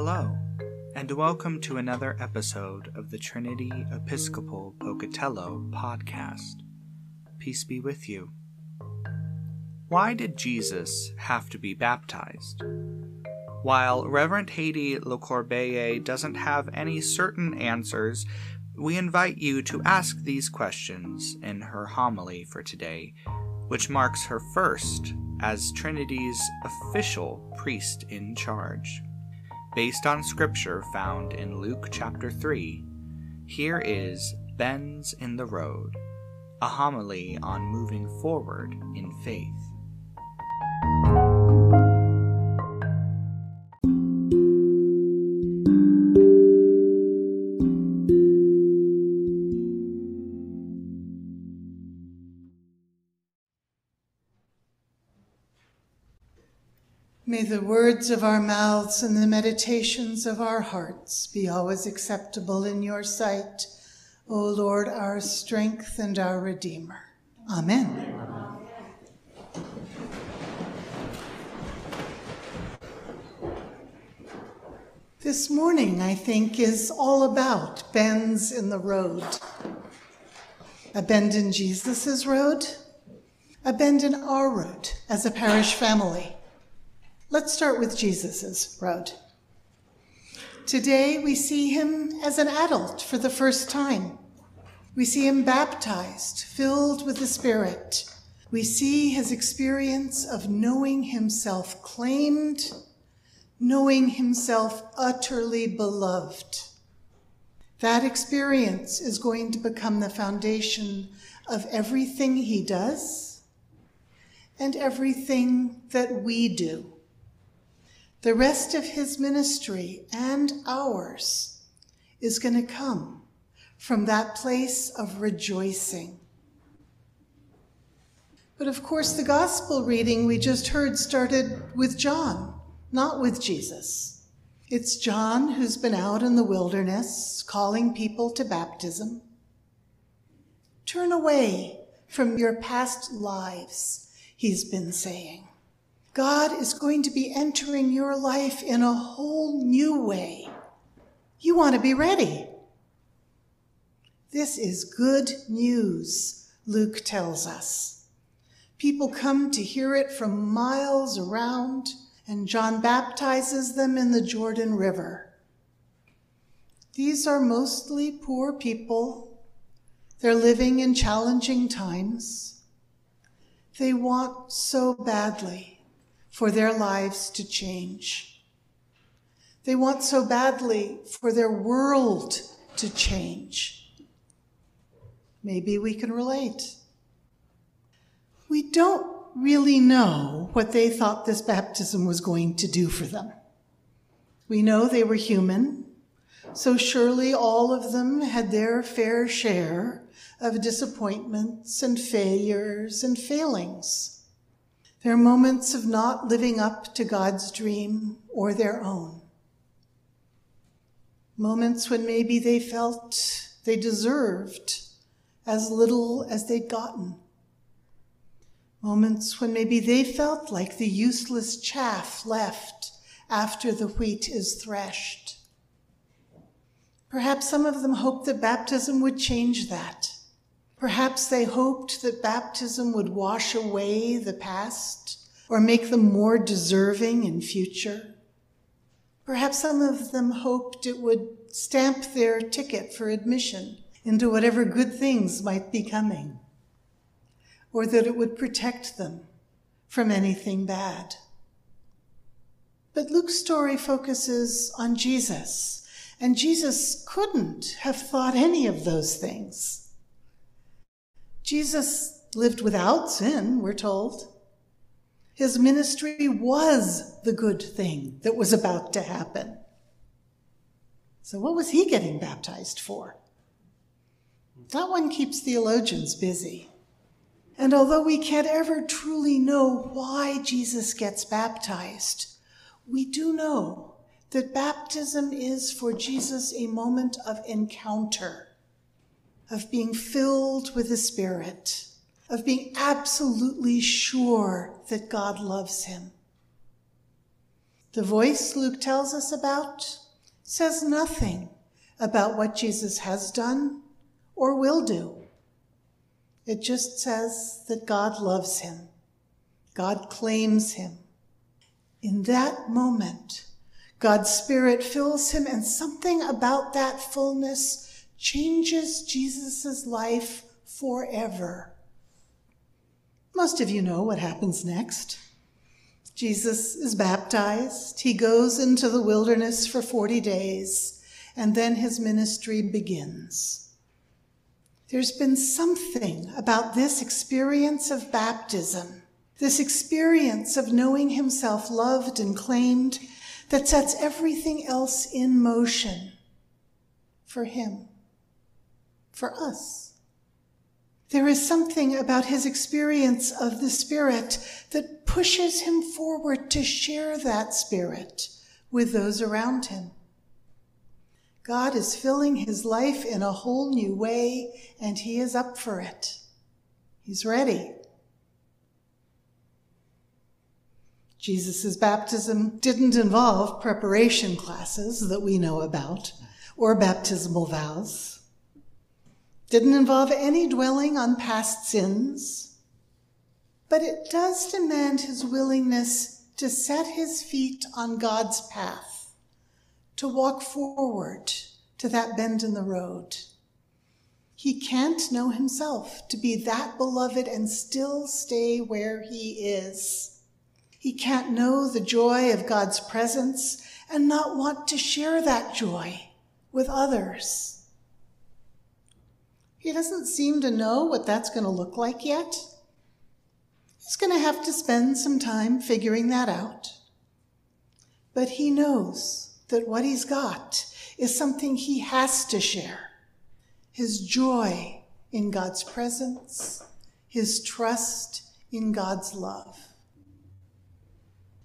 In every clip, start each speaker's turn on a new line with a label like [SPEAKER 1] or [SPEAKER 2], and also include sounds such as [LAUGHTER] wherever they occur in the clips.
[SPEAKER 1] Hello, and welcome to another episode of the Trinity Episcopal Pocatello podcast. Peace be with you. Why did Jesus have to be baptized? While Reverend Haydie LeCorbeiller doesn't have any certain answers, we invite you to ask these questions in her homily for today, which marks her first as Trinity's official priest in charge. Based on scripture found in Luke chapter 3, here is Bends in the Road, a homily on moving forward in faith.
[SPEAKER 2] May the words of our mouths and the meditations of our hearts be always acceptable in your sight, O Lord, our strength and our Redeemer. Amen. This morning, I think, is all about bends in the road. A bend in Jesus' road, a bend in our road as a parish family. Let's start with Jesus' road. Today we see him as an adult for the first time. We see him baptized, filled with the Spirit. We see his experience of knowing himself claimed, knowing himself utterly beloved. That experience is going to become the foundation of everything he does and everything that we do. The rest of his ministry and ours is going to come from that place of rejoicing. But of course, the gospel reading we just heard started with John, not with Jesus. It's John who's been out in the wilderness calling people to baptism. Turn away from your past lives, he's been saying. God is going to be entering your life in a whole new way. You want to be ready. This is good news, Luke tells us. People come to hear it from miles around, and John baptizes them in the Jordan River. These are mostly poor people. They're living in challenging times. They want so badly for their lives to change. They want so badly for their world to change. Maybe we can relate. We don't really know what they thought this baptism was going to do for them. We know they were human, so surely all of them had their fair share of disappointments and failures and failings. There are moments of not living up to God's dream or their own. Moments when maybe they felt they deserved as little as they'd gotten. Moments when maybe they felt like the useless chaff left after the wheat is threshed. Perhaps some of them hoped that baptism would change that. Perhaps they hoped that baptism would wash away the past or make them more deserving in future. Perhaps some of them hoped it would stamp their ticket for admission into whatever good things might be coming, or that it would protect them from anything bad. But Luke's story focuses on Jesus, and Jesus couldn't have thought any of those things. Jesus lived without sin, we're told. His ministry was the good thing that was about to happen. So, what was he getting baptized for? That one keeps theologians busy. And although we can't ever truly know why Jesus gets baptized, we do know that baptism is for Jesus a moment of encounter of being filled with the Spirit, of being absolutely sure that God loves him. The voice Luke tells us about says nothing about what Jesus has done or will do. It just says that God loves him. God claims him. In that moment, God's Spirit fills him, and something about that fullness changes Jesus' life forever. Most of you know what happens next. Jesus is baptized. He goes into the wilderness for 40 days, and then his ministry begins. There's been something about this experience of baptism, this experience of knowing himself loved and claimed, that sets everything else in motion for him, for us. There is something about his experience of the Spirit that pushes him forward to share that Spirit with those around him. God is filling his life in a whole new way, and he is up for it. He's ready. Jesus' baptism didn't involve preparation classes that we know about or baptismal vows didn't involve any dwelling on past sins, but it does demand his willingness to set his feet on God's path, to walk forward to that bend in the road. He can't know himself to be that beloved and still stay where he is. He can't know the joy of God's presence and not want to share that joy with others. He doesn't seem to know what that's going to look like yet. He's going to have to spend some time figuring that out. But he knows that what he's got is something he has to share his joy in God's presence, his trust in God's love.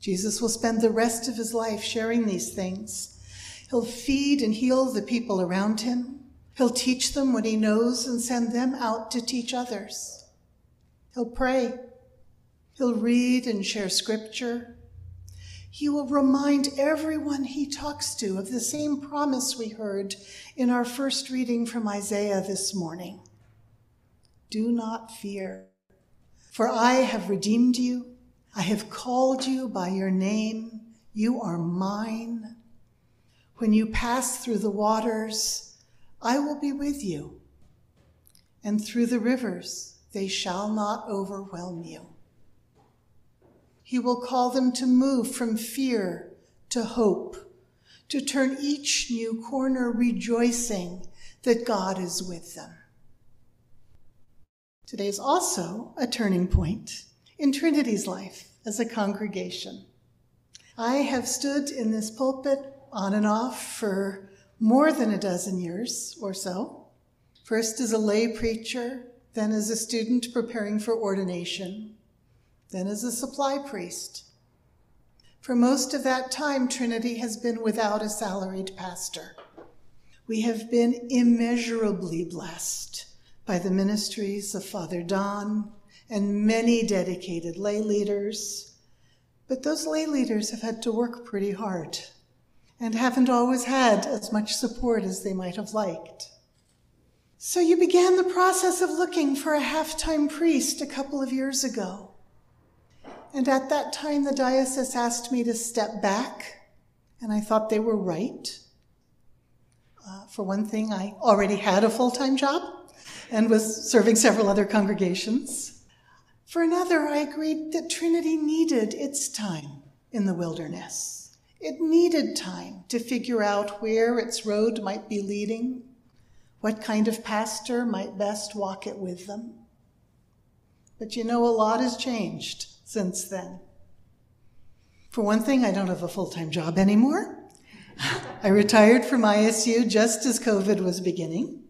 [SPEAKER 2] Jesus will spend the rest of his life sharing these things. He'll feed and heal the people around him. He'll teach them what he knows and send them out to teach others. He'll pray. He'll read and share scripture. He will remind everyone he talks to of the same promise we heard in our first reading from Isaiah this morning. Do not fear, for I have redeemed you. I have called you by your name. You are mine. When you pass through the waters, I will be with you, and through the rivers they shall not overwhelm you. He will call them to move from fear to hope, to turn each new corner rejoicing that God is with them. Today is also a turning point in Trinity's life as a congregation. I have stood in this pulpit on and off for more than a dozen years or so. First as a lay preacher, then as a student preparing for ordination, then as a supply priest. For most of that time, Trinity has been without a salaried pastor. We have been immeasurably blessed by the ministries of Father Don and many dedicated lay leaders. But those lay leaders have had to work pretty hard and haven't always had as much support as they might have liked. So you began the process of looking for a half time priest a couple of years ago. And at that time, the diocese asked me to step back, and I thought they were right. Uh, for one thing, I already had a full time job and was serving several other congregations. For another, I agreed that Trinity needed its time in the wilderness. It needed time to figure out where its road might be leading, what kind of pastor might best walk it with them. But you know, a lot has changed since then. For one thing, I don't have a full time job anymore. [LAUGHS] I retired from ISU just as COVID was beginning.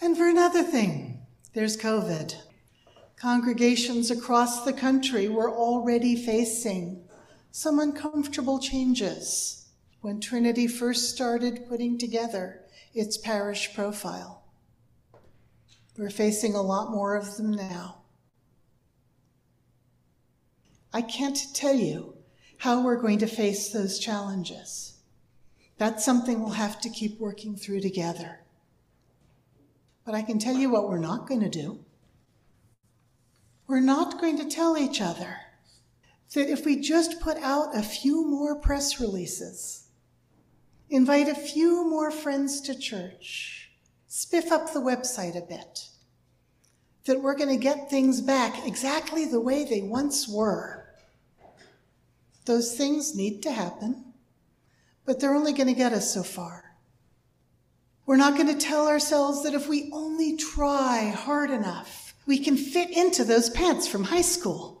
[SPEAKER 2] And for another thing, there's COVID. Congregations across the country were already facing some uncomfortable changes when Trinity first started putting together its parish profile. We're facing a lot more of them now. I can't tell you how we're going to face those challenges. That's something we'll have to keep working through together. But I can tell you what we're not going to do. We're not going to tell each other that if we just put out a few more press releases, invite a few more friends to church, spiff up the website a bit, that we're going to get things back exactly the way they once were. Those things need to happen but they're only going to get us so far. We're not going to tell ourselves that if we only try hard enough, we can fit into those pants from high school.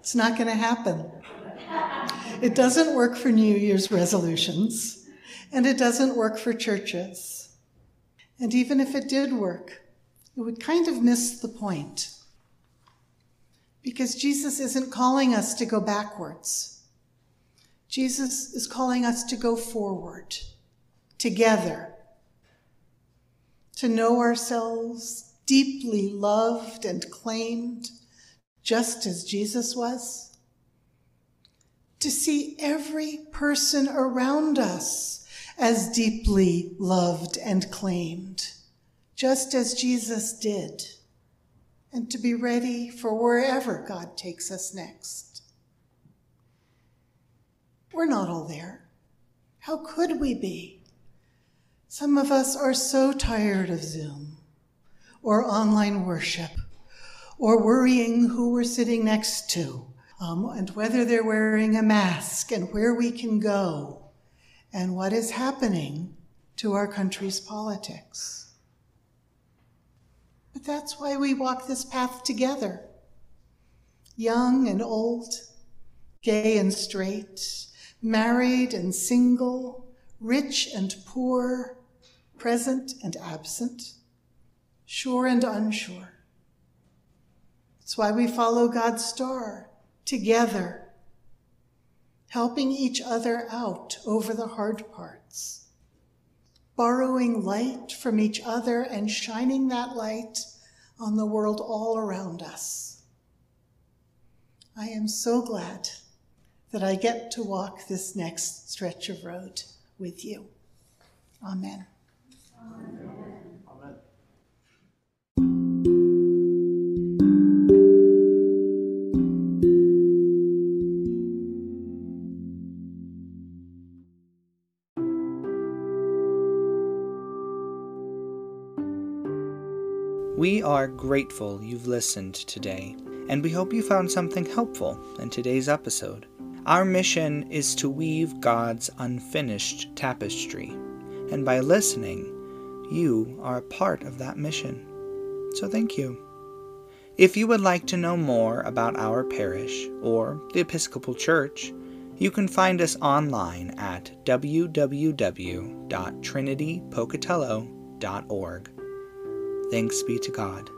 [SPEAKER 2] It's not going to happen. It doesn't work for New Year's resolutions, and it doesn't work for churches. And even if it did work, it would kind of miss the point. Because Jesus isn't calling us to go backwards. Jesus is calling us to go forward together, to know ourselves deeply loved and claimed, just as Jesus was, to see every person around us as deeply loved and claimed, just as Jesus did, and to be ready for wherever God takes us next. We're not all there. How could we be? Some of us are so tired of Zoom or online worship or worrying who we're sitting next to um, and whether they're wearing a mask and where we can go and what is happening to our country's politics. But that's why we walk this path together, young and old, gay and straight, married and single, rich and poor, present and absent, sure and unsure. It's why we follow God's star together, helping each other out over the hard parts, borrowing light from each other and shining that light on the world all around us. I am so glad that I get to walk this next stretch of road with you. Amen. Amen.
[SPEAKER 1] We are grateful you've listened today, and we hope you found something helpful in today's episode. Our mission is to weave God's unfinished tapestry, and by listening, you are a part of that mission. So thank you. If you would like to know more about our parish or the Episcopal Church, you can find us online at www.trinitypocatello.org. Thanks be to God.